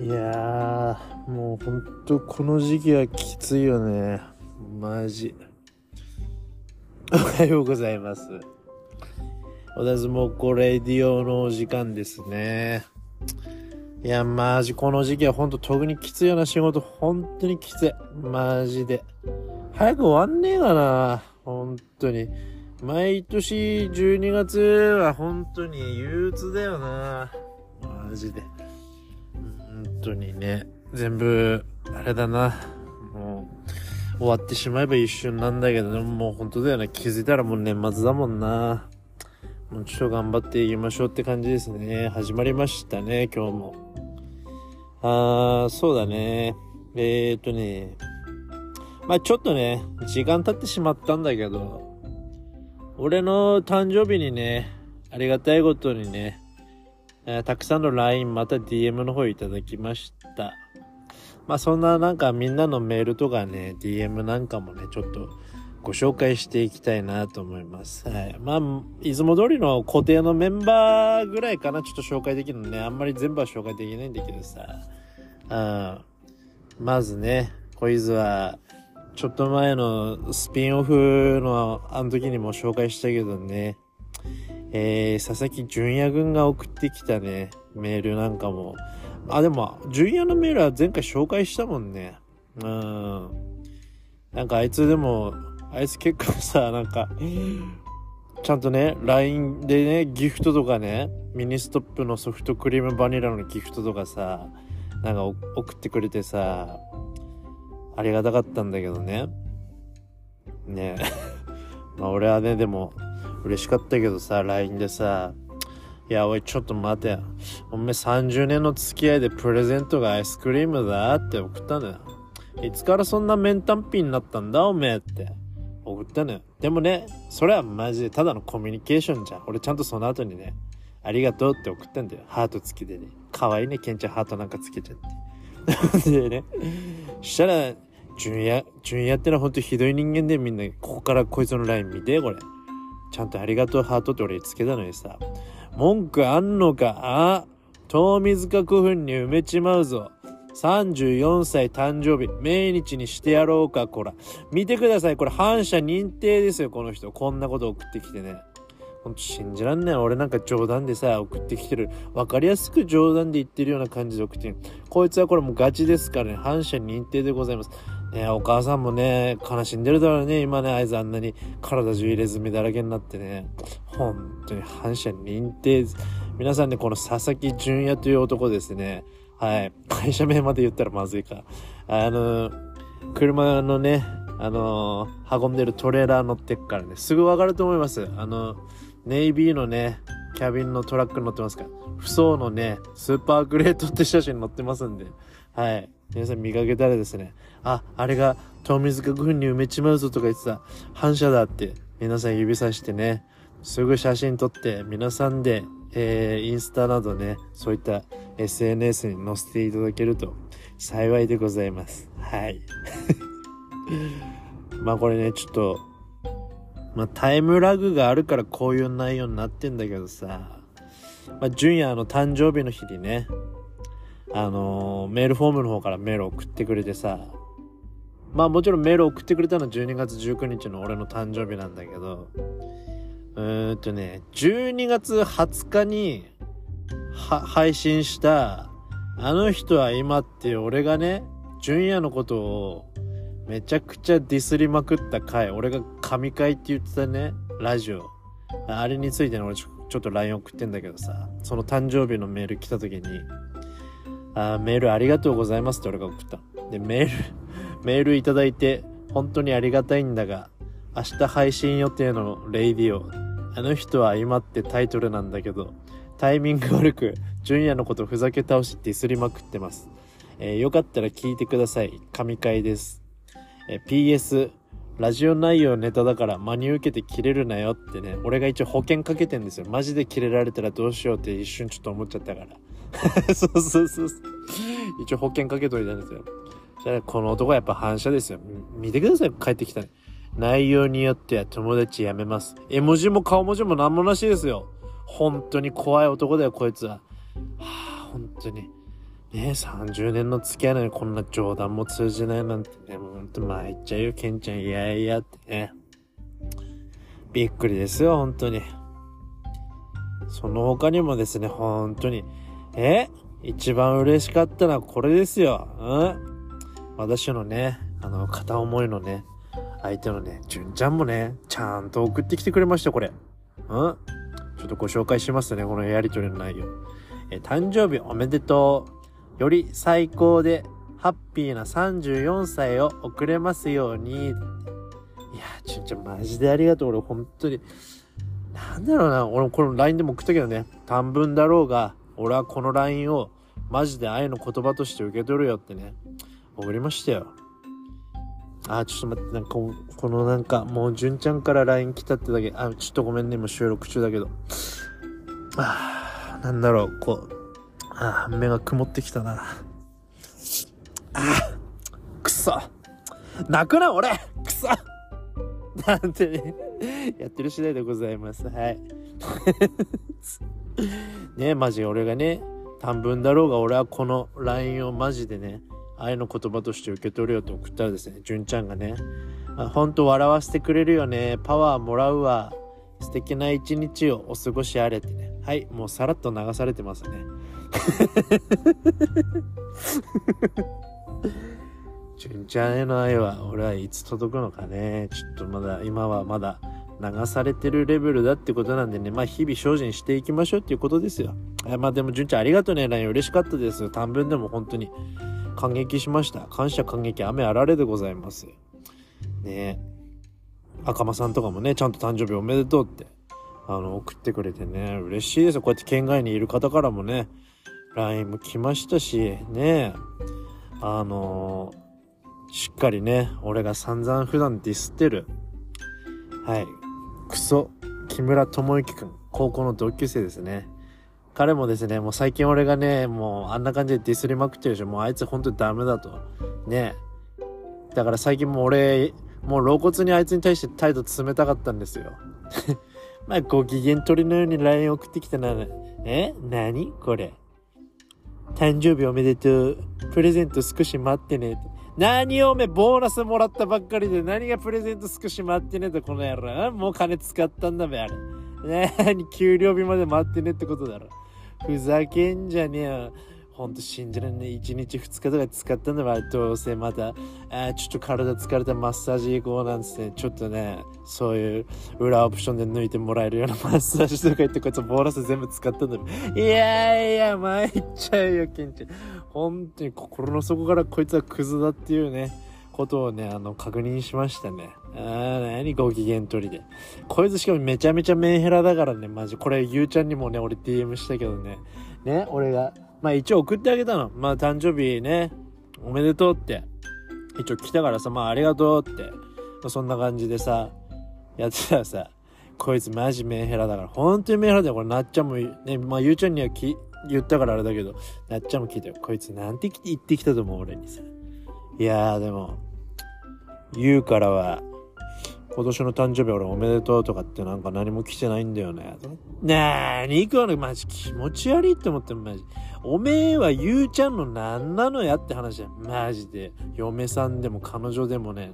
いやー、もうほんとこの時期はきついよね。マジ。おはようございます。おだずもこレディオのお時間ですね。いや、マジこの時期はほんと特にきついような仕事、本当にきつい。マジで。早く終わんねえかな。本当に。毎年12月は本当に憂鬱だよな。マジで。当にね、全部、あれだな。もう、終わってしまえば一瞬なんだけど、でももう本当だよね。気づいたらもう年末だもんな。もうちょっと頑張っていきましょうって感じですね。始まりましたね、今日も。あー、そうだね。えーっとね。まあちょっとね、時間経ってしまったんだけど、俺の誕生日にね、ありがたいことにね、えーたくさんの LINE また DM の方いただきました。まあそんななんかみんなのメールとかね、DM なんかもね、ちょっとご紹介していきたいなと思います。はい。まあ、いつも通りの固定のメンバーぐらいかな、ちょっと紹介できるのね。あんまり全部は紹介できないんだけどさ。うん。まずね、こいつは、ちょっと前のスピンオフのあの時にも紹介したけどね、えー、佐々木純也君が送ってきたね、メールなんかも。あ、でも、純也のメールは前回紹介したもんね。うん。なんかあいつでも、あいつ結構さ、なんか、ちゃんとね、LINE でね、ギフトとかね、ミニストップのソフトクリームバニラのギフトとかさ、なんか送ってくれてさ、ありがたかったんだけどね。ねえ。まあ俺はね、でも、嬉しかったけどさ、LINE でさ、いや、おい、ちょっと待てよ。おめえ30年の付き合いでプレゼントがアイスクリームだって送ったのよ。いつからそんなメンタンピになったんだ、おめえって。送ったのよ。でもね、それはマジでただのコミュニケーションじゃん。俺ちゃんとその後にね、ありがとうって送ったんだよ。ハート付きでね。可愛いね、ケンちゃんハートなんかつけちゃって。でね、したら、純也、純也ってのはほんとひどい人間でみんな、ここからこいつの LINE 見て、これ。ちゃんとありがとうハートって俺つけたのにさ、文句あんのか？あ？遠水か古墳に埋めちまうぞ。34歳誕生日、命日にしてやろうか、こら。見てください、これ反射認定ですよ、この人。こんなこと送ってきてね。ほんと信じらんない。俺なんか冗談でさ、送ってきてる。わかりやすく冗談で言ってるような感じで送ってる。こいつはこれもうガチですからね。反射認定でございます。ねお母さんもね、悲しんでるだろうね。今ね、あいつあんなに体中入れ墨だらけになってね。本当に反射認定。皆さんね、この佐々木純也という男ですね。はい。会社名まで言ったらまずいか。あの、車のね、あの、運んでるトレーラー乗ってっからね、すぐわかると思います。あの、ネイビーのね、キャビンのトラックに乗ってますから。不走のね、スーパーグレートって写真載ってますんで。はい。皆さん見かけたらですね、あ、あれが遠水か軍に埋めちまうぞとか言ってた。反射だって、皆さん指さしてね、すぐ写真撮って、皆さんで、えー、インスタなどね、そういった SNS に載せていただけると幸いでございます。はい。まあこれね、ちょっと、まあタイムラグがあるからこういう内容になってんだけどさ、まあ、純也の誕生日の日にね、あのーメールフォームの方からメール送ってくれてさ、まあもちろんメール送ってくれたのは12月19日の俺の誕生日なんだけど、うーんとね、12月20日に、配信した、あの人は今って俺がね、純也のことをめちゃくちゃディスりまくった回、俺が神回って言ってたね、ラジオ。あれについての俺ちょちょっと LINE 送ってんだけどさ、その誕生日のメール来た時に、あーメールありがとうございますって俺が送った。で、メール、メールいただいて、本当にありがたいんだが、明日配信予定の radio、あの人は今ってタイトルなんだけど、タイミング悪く、純也のことふざけ倒しディスりまくってます。えーよかったら聞いてください。神回です。えー PS、ラジオ内容ネタだから真に受けて切れるなよってね、俺が一応保険かけてんですよ。マジで切れられたらどうしようって一瞬ちょっと思っちゃったから。そうそうそうそう。一応保険かけといたんですよ。この男はやっぱ反射ですよ。見てください、帰ってきたね。内容によっては友達辞めます。絵文字も顔文字もなんもなしですよ。本当に怖い男だよ、こいつは。はあ、本当に。ね30年の付き合いなのにこんな冗談も通じないなんてね、もうほんと参っちゃうよ、ケンちゃん。いやいやってね。びっくりですよ、本当に。その他にもですね、本当に。え？一番嬉しかったのはこれですよ。うん？私のね、あの、片思いのね、相手のね、純ちゃんもね、ちゃんと送ってきてくれました、これ。うん？ちょっとご紹介しますね、このやりとりの内容。え、誕生日おめでとう。より最高でハッピーな34歳を送れますように。いや、ちゅんちゃんマジでありがとう。俺本当に。なんだろうな。俺この LINE でも送ったけどね。短文だろうが、俺はこの LINE をマジで愛の言葉として受け取るよってね。送りましたよ。あ、ちょっと待って、なんかこのなんか、もう純ちゃんから LINE 来たってだけ、あ、ちょっとごめんね、今収録中だけど。あなんだろう、こう、あ目が曇ってきたな。あくそ泣くな、俺くそなんてね、やってる次第でございます。はい。ねマジ俺がね、短文だろうが俺はこの LINE をマジでね、愛の言葉として受け取るよと送ったらですね、純ちゃんがね、ほんと笑わせてくれるよね、パワーもらうわ、素敵な一日をお過ごしあれってね、はい、もうさらっと流されてますね。純ちゃんへの愛は俺はいつ届くのかね。ちょっとまだ、今はまだ流されてるレベルだってことなんでね、まあ日々精進していきましょうっていうことですよ。まあでも純ちゃんありがとうね、LINE 嬉しかったです。短文でも本当に感激しました。感謝感激雨あられでございます。ね赤間さんとかもね、ちゃんと誕生日おめでとうって、あの、送ってくれてね、嬉しいですよ。こうやって県外にいる方からもね、LINE も来ましたし、ねあのー、しっかりね、俺が散々普段ディスってる、はい、クソ、木村智之くん、高校の同級生ですね。彼もですね、もう最近俺がね、もうあんな感じでディスりまくってるでしょ。もうあいつほんとダメだと。ねだから最近もう俺、もう露骨にあいつに対して態度冷たかったんですよ。まあ、ご機嫌取りのように LINE 送ってきたな。え？何？これ。誕生日おめでとう。プレゼント少し待ってね。何をおめボーナスもらったばっかりで何がプレゼント少し待ってねとこの野郎。もう金使ったんだべ、あれ。何？給料日まで待ってねってことだろ。ふざけんじゃねえよ。ほんと信じられない。1日2日とか使ったんだわ。どうせまた、あちょっと体疲れたマッサージ行こうなんつって、ちょっとね、そういう裏オプションで抜いてもらえるようなマッサージとか言って、こいつボーナス全部使ったんだいやいや、参っちゃうよ、ケンちゃん。本当に心の底からこいつはクズだっていうね。ことをね、あの、確認しましたね。あー、何？ご機嫌取りで。こいつしかもめちゃめちゃメンヘラだからね、マジ。これ、ゆうちゃんにもね、俺 DM したけどね。ね、俺が、まあ一応送ってあげたの。まあ誕生日ね、おめでとうって。一応来たからさ、まあありがとうって。まあ、そんな感じでさ、やってたらさ、こいつマジメンヘラだから。本当にメンヘラだよ。これなっちゃんも、ね、まあゆうちゃんにはき言ったからあれだけど、なっちゃんも聞いたよ。こいつなんて言ってきたと思う俺にさ。いやーでも、言うからは、今年の誕生日俺おめでとうとかってなんか何も来てないんだよね。なーに行くわね、マジ気持ち悪いって思ってマジ。おめえはゆうちゃんの何なのやって話だよ。マジで。嫁さんでも彼女でもね。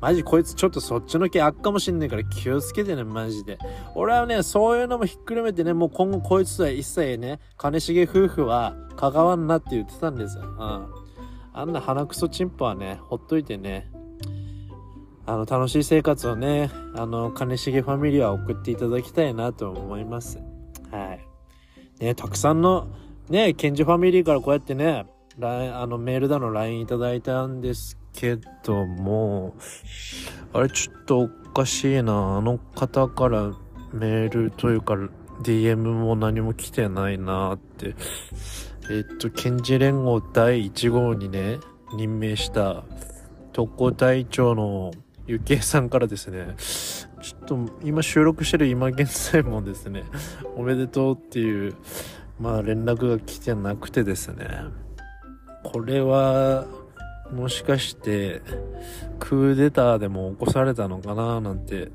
マジこいつちょっとそっちの気あっかもしんねえから気をつけてね、マジで。俺はね、そういうのもひっくるめてね、もう今後こいつとは一切ね、金重夫婦は関わんなって言ってたんですよ。うん。あんな鼻くそチンポはね、ほっといてね、あの、楽しい生活をね、あの、金重ファミリーは送っていただきたいなと思います。はい。ね、たくさんの、ね、ケンジファミリーからこうやってね、あの、メールだの LINE いただいたんですけども、あれ、ちょっとおかしいな。あの方からメールというか、DM も何も来てないなって。えっと、ケンジ連合第1号にね、任命した特攻隊長のゆきえさんからですね、ちょっと今収録してる今現在もですね、おめでとうっていう、まあ連絡が来てなくてですね、これは、もしかしてクーデターでも起こされたのかななんて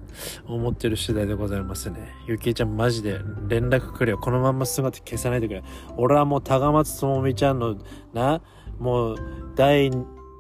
思ってる次第でございますね。ゆきえちゃんマジで連絡くれよ。このまんま姿消さないでくれ。俺はもう高松智美ちゃんのな、もう第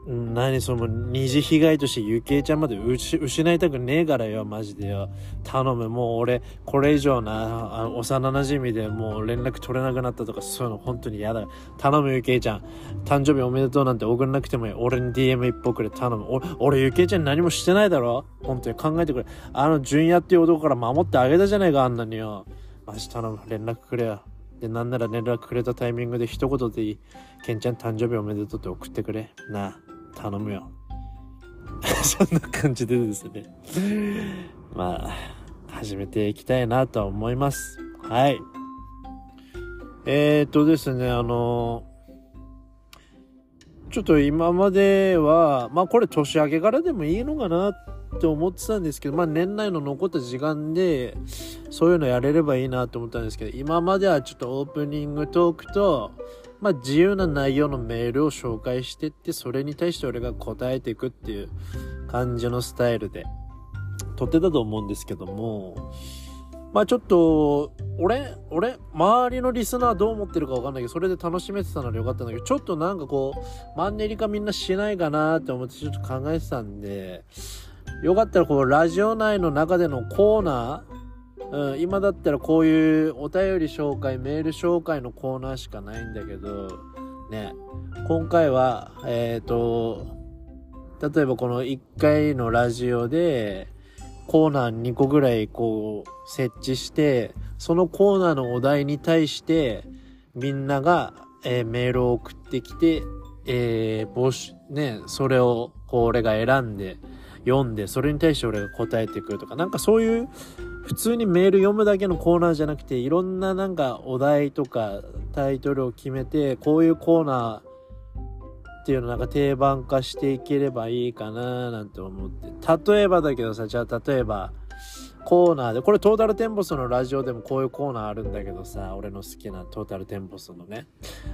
何その二次被害としてゆきえちゃんまで失いたくねえからよマジでよ。頼むもう俺これ以上な幼馴染でもう連絡取れなくなったとかそういうの本当に嫌だ。頼むゆきえちゃん。誕生日おめでとうなんて送らなくてもいい。俺に DM 一歩くれ頼む。俺ゆきえちゃん何もしてないだろ？本当に考えてくれ。あの純也っていう男から守ってあげたじゃないかあんなによ。マジ頼む連絡くれよ。で、なんなら連絡くれたタイミングで一言でいい。ケンちゃん誕生日おめでとうって送ってくれ。なあ。頼むよ。そんな感じでですね。まあ、始めていきたいなとは思います。はい。えー、っとですね、あのちょっと今までは、まあこれ年明けからでもいいのかなって思ってたんですけど、まあ年内の残った時間で、そういうのやれればいいなと思ったんですけど、今まではちょっとオープニングトークと、まあ、自由な内容のメールを紹介してって、それに対して俺が答えていくっていう感じのスタイルで。撮ってたと思うんですけども、まあちょっと、俺、俺、周りのリスナーどう思ってるかわかんないけど、それで楽しめてたのでよかったんだけど、ちょっとなんかこう、マンネリ化みんなしないかなって思ってちょっと考えてたんで、よかったらこう、ラジオ内の中でのコーナー、うん、今だったらこういうお便り紹介、メール紹介のコーナーしかないんだけど、ね、今回は、えっ、ー、と、例えばこの1回のラジオで、コーナー2個ぐらいこう設置して、そのコーナーのお題に対して、みんなが、えー、メールを送ってきて、えー、募集、ね、それをこう俺が選んで、読んで、それに対して俺が答えてくるとか、なんかそういう普通にメール読むだけのコーナーじゃなくて、いろんななんかお題とかタイトルを決めて、こういうコーナーっていうのなんか定番化していければいいかななんて思って。例えばだけどさ、じゃあ例えば、コーナーで、これトータルテンボスのラジオでもこういうコーナーあるんだけどさ、俺の好きなトータルテンボスのね、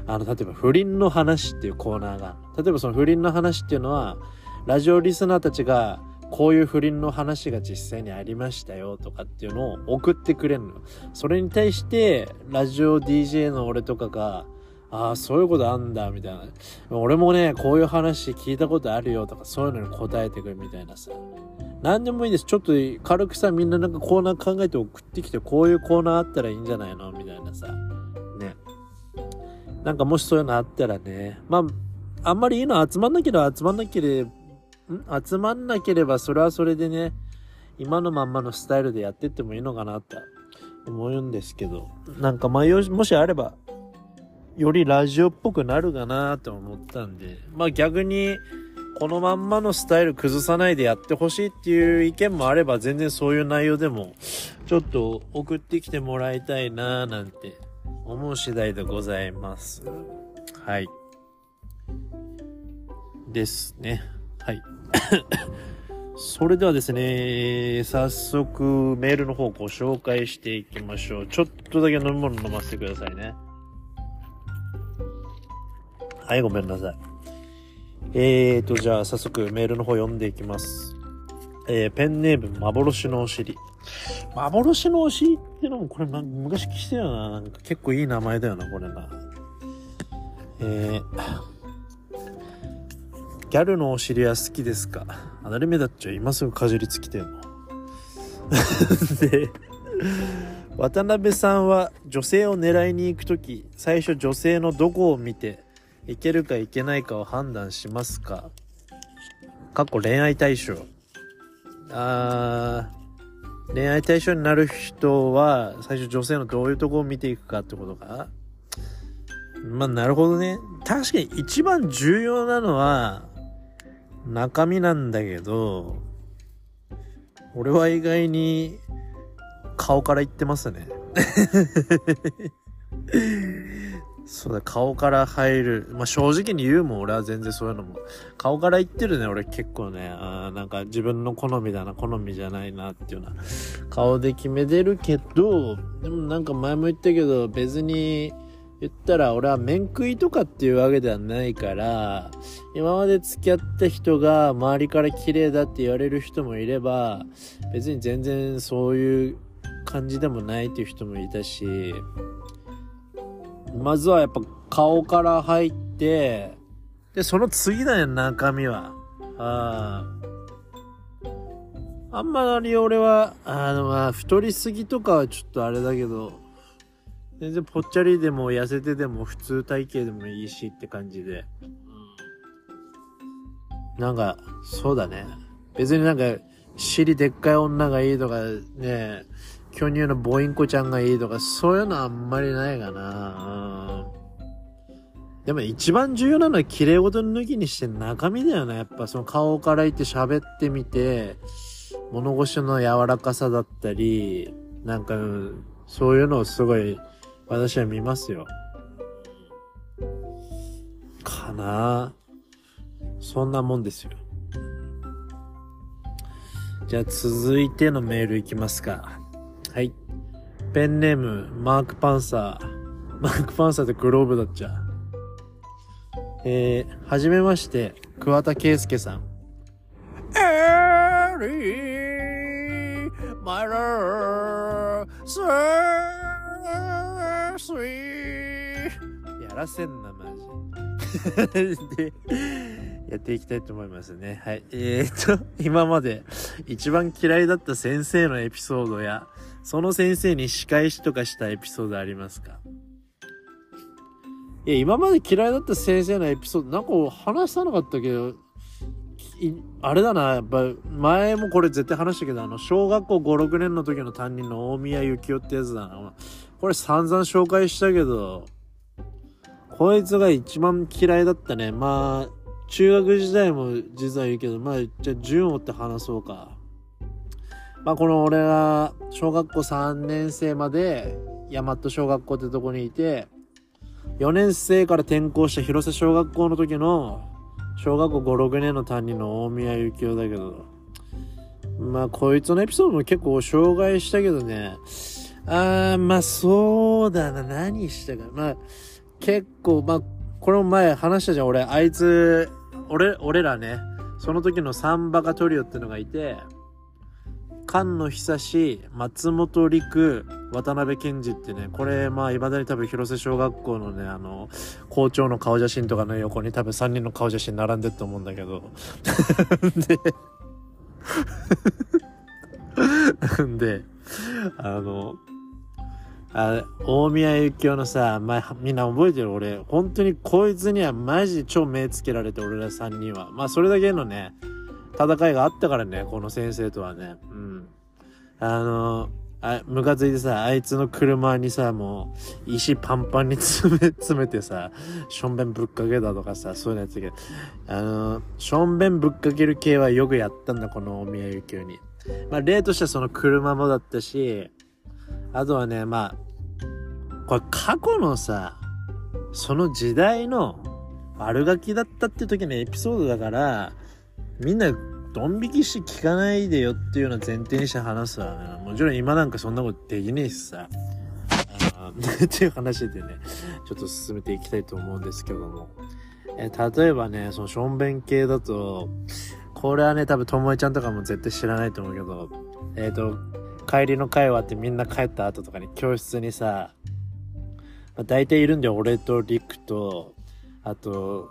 あの、例えば不倫の話っていうコーナーが、例えばその不倫の話っていうのは、ラジオリスナーたちがこういう不倫の話が実際にありましたよとかっていうのを送ってくれるの。それに対して、ラジオ DJ の俺とかが、ああ、そういうことあんだ、みたいな。俺もね、こういう話聞いたことあるよとか、そういうのに答えてくるみたいなさ。何でもいいです。ちょっと軽くさ、みんななんかコーナー考えて送ってきて、こういうコーナーあったらいいんじゃないの？みたいなさ。ね。なんかもしそういうのあったらね。まあ、あんまりいいの集まんなければ集まんなければ、集まんなければそれはそれでね、今のまんまのスタイルでやってってもいいのかなって思うんですけど、なんか迷い、もしあれば、よりラジオっぽくなるかなと思ったんで、まあ逆に、このまんまのスタイル崩さないでやってほしいっていう意見もあれば、全然そういう内容でも、ちょっと送ってきてもらいたいななんて思う次第でございます。はい。ですね。はい。それではですね、早速メールの方ご紹介していきましょう。ちょっとだけ飲み物飲ませてくださいね。はい、ごめんなさい。えーと、じゃあ早速メールの方読んでいきます。えー、ペンネーム、幻のお尻。幻のお尻ってのもこれ、ま、昔聞いたよな。なんか結構いい名前だよな、これな。えー、ギャルのお尻は好きですか？当たり目だっちゃ今すぐかじりつきてんの？で、渡辺さんは女性を狙いに行くとき、最初女性のどこを見て、いけるかいけないかを判断しますか？過去恋愛対象。あー、恋愛対象になる人は、最初女性のどういうとこを見ていくかってことか？まあ、なるほどね。確かに一番重要なのは、中身なんだけど、俺は意外に顔から言ってますね。そうだ、顔から入る。まあ、正直に言うもん、俺は全然そういうのも。顔から言ってるね、俺結構ね。あなんか自分の好みだな、好みじゃないなっていうような顔で決めてるけど、でもなんか前も言ったけど、別に言ったら俺は面食いとかっていうわけではないから、今まで付き合った人が周りから綺麗だって言われる人もいれば、別に全然そういう感じでもないっていう人もいたし、まずはやっぱ顔から入って、で、その次だよ、中身は。ああ。んまり俺は、あの、まあ、太りすぎとかはちょっとあれだけど、全然ぽっちゃりでも痩せてでも普通体型でもいいしって感じで。なんか、そうだね。別になんか、尻でっかい女がいいとか、ね、巨乳のボインコちゃんがいいとか、そういうのはあんまりないかな。でも一番重要なのは綺麗事抜きにして中身だよね。やっぱその顔から言って喋ってみて、物腰の柔らかさだったり、なんか、そういうのをすごい私は見ますよ。かなそんなもんですよ。じゃあ続いてのメールいきますか。はい。ペンネーム、マークパンサー。マークパンサーってグローブだっちゃ。えー、はじめまして、桑田佳祐さん。エリー、マイラー、スー、スイー。やらせんな、マジ。で、やっていきたいと思いますね。はい。えー、っと、今まで一番嫌いだった先生のエピソードや、その先生に仕返しとかしたエピソードありますか？いや、今まで嫌いだった先生のエピソード、なんか話さなかったけど、あれだな、やっぱ、前もこれ絶対話したけど、あの、小学校5、6年の時の担任の大宮幸雄ってやつだな。これ散々紹介したけど、こいつが一番嫌いだったね。まあ、中学時代も実は言うけど、まあ、じゃあ順を追って話そうか。まあ、この俺が小学校3年生まで、大和小学校ってとこにいて、4年生から転校した広瀬小学校の時の小学校5、6年の担任の大宮幸雄だけど、まあこいつのエピソードも結構紹介したけどね、あー、まあそうだな、何したか。まあ結構、まあこれも前話したじゃん、俺、あいつ、俺、俺らね、その時のサンバカトリオってのがいて、菅野久志、松本陸、渡辺健二ってね、これ、まあ、未だに多分広瀬小学校のね、あの、校長の顔写真とかの横に多分3人の顔写真並んでると思うんだけど。で、で、あの、あ大宮幸雄のさ、前、みんな覚えてる俺、本当にこいつにはマジ超目つけられて、俺ら3人は。まあ、それだけのね、戦いがあったからね、この先生とはね。うん。あの、あ、ムカついてさ、あいつの車にさ、もう、石パンパンに詰め、詰めてさ、しょんべんぶっかけたとかさ、そういうのやつだけど、あの、しょんべんぶっかける系はよくやったんだ、この大宮幸雄に。まあ、例としてはその車もだったし、あとはね、まあ、これ過去のさ、その時代の悪ガキだったって時のエピソードだから、みんなドン引きして聞かないでよっていうのを前提にして話すわね。もちろん今なんかそんなことできねえしさ。っていう話でね、ちょっと進めていきたいと思うんですけども。え例えばね、そのしょんべん系だと、これはね、多分ともえちゃんとかも絶対知らないと思うけど、えっ、と、帰りの会話ってみんな帰った後とかに教室にさ、まあ、大体いるんだよ。俺とリクと、あと、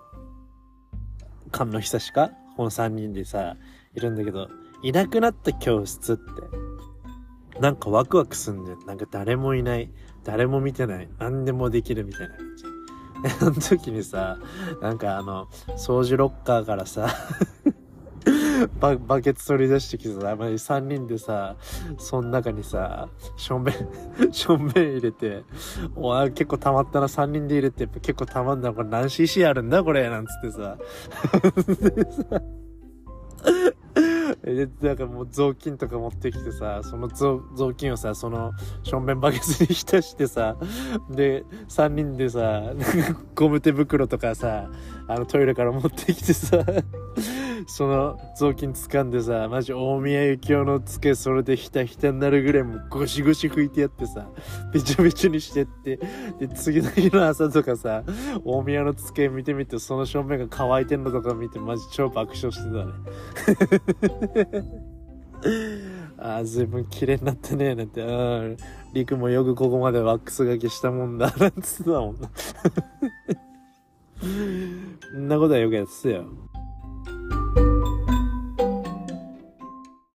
菅野久志か？この3人でさ、いるんだけど、いなくなった教室って、なんかワクワクすんだよ。なんか誰もいない。誰も見てない。何でもできるみたいな感じ。あの時にさ、なんかあの、掃除ロッカーからさ、ババケツ取り出してきてさ、まあ、3人でさ、その中にさ、しょんべん、しょんべん入れて、おあ結構溜まったな、3人で入れて、結構溜まんだこれ何 cc あるんだこれ、なんつってさ。でさ、で、なんかもう雑巾とか持ってきてさ、その雑雑巾をさ、その、しょんべんバケツに浸してさ、で、3人でさ、ゴム手袋とかさ、あのトイレから持ってきてさ、その雑巾掴んでさ、マジ大宮幸雄のつけそれでひたひたになるぐらいもうゴシゴシ拭いてやってさ、べちょべちょにしてって、で、次の日の朝とかさ、大宮のつけ見てみて、その正面が乾いてんのとか見て、マジ超爆笑してたね。ああ、ずいぶん綺麗になったね、なんて、ああ、りくもよくここまでワックスがけしたもんだ、なんつってたもんな。そんなことはよくやってたよ。you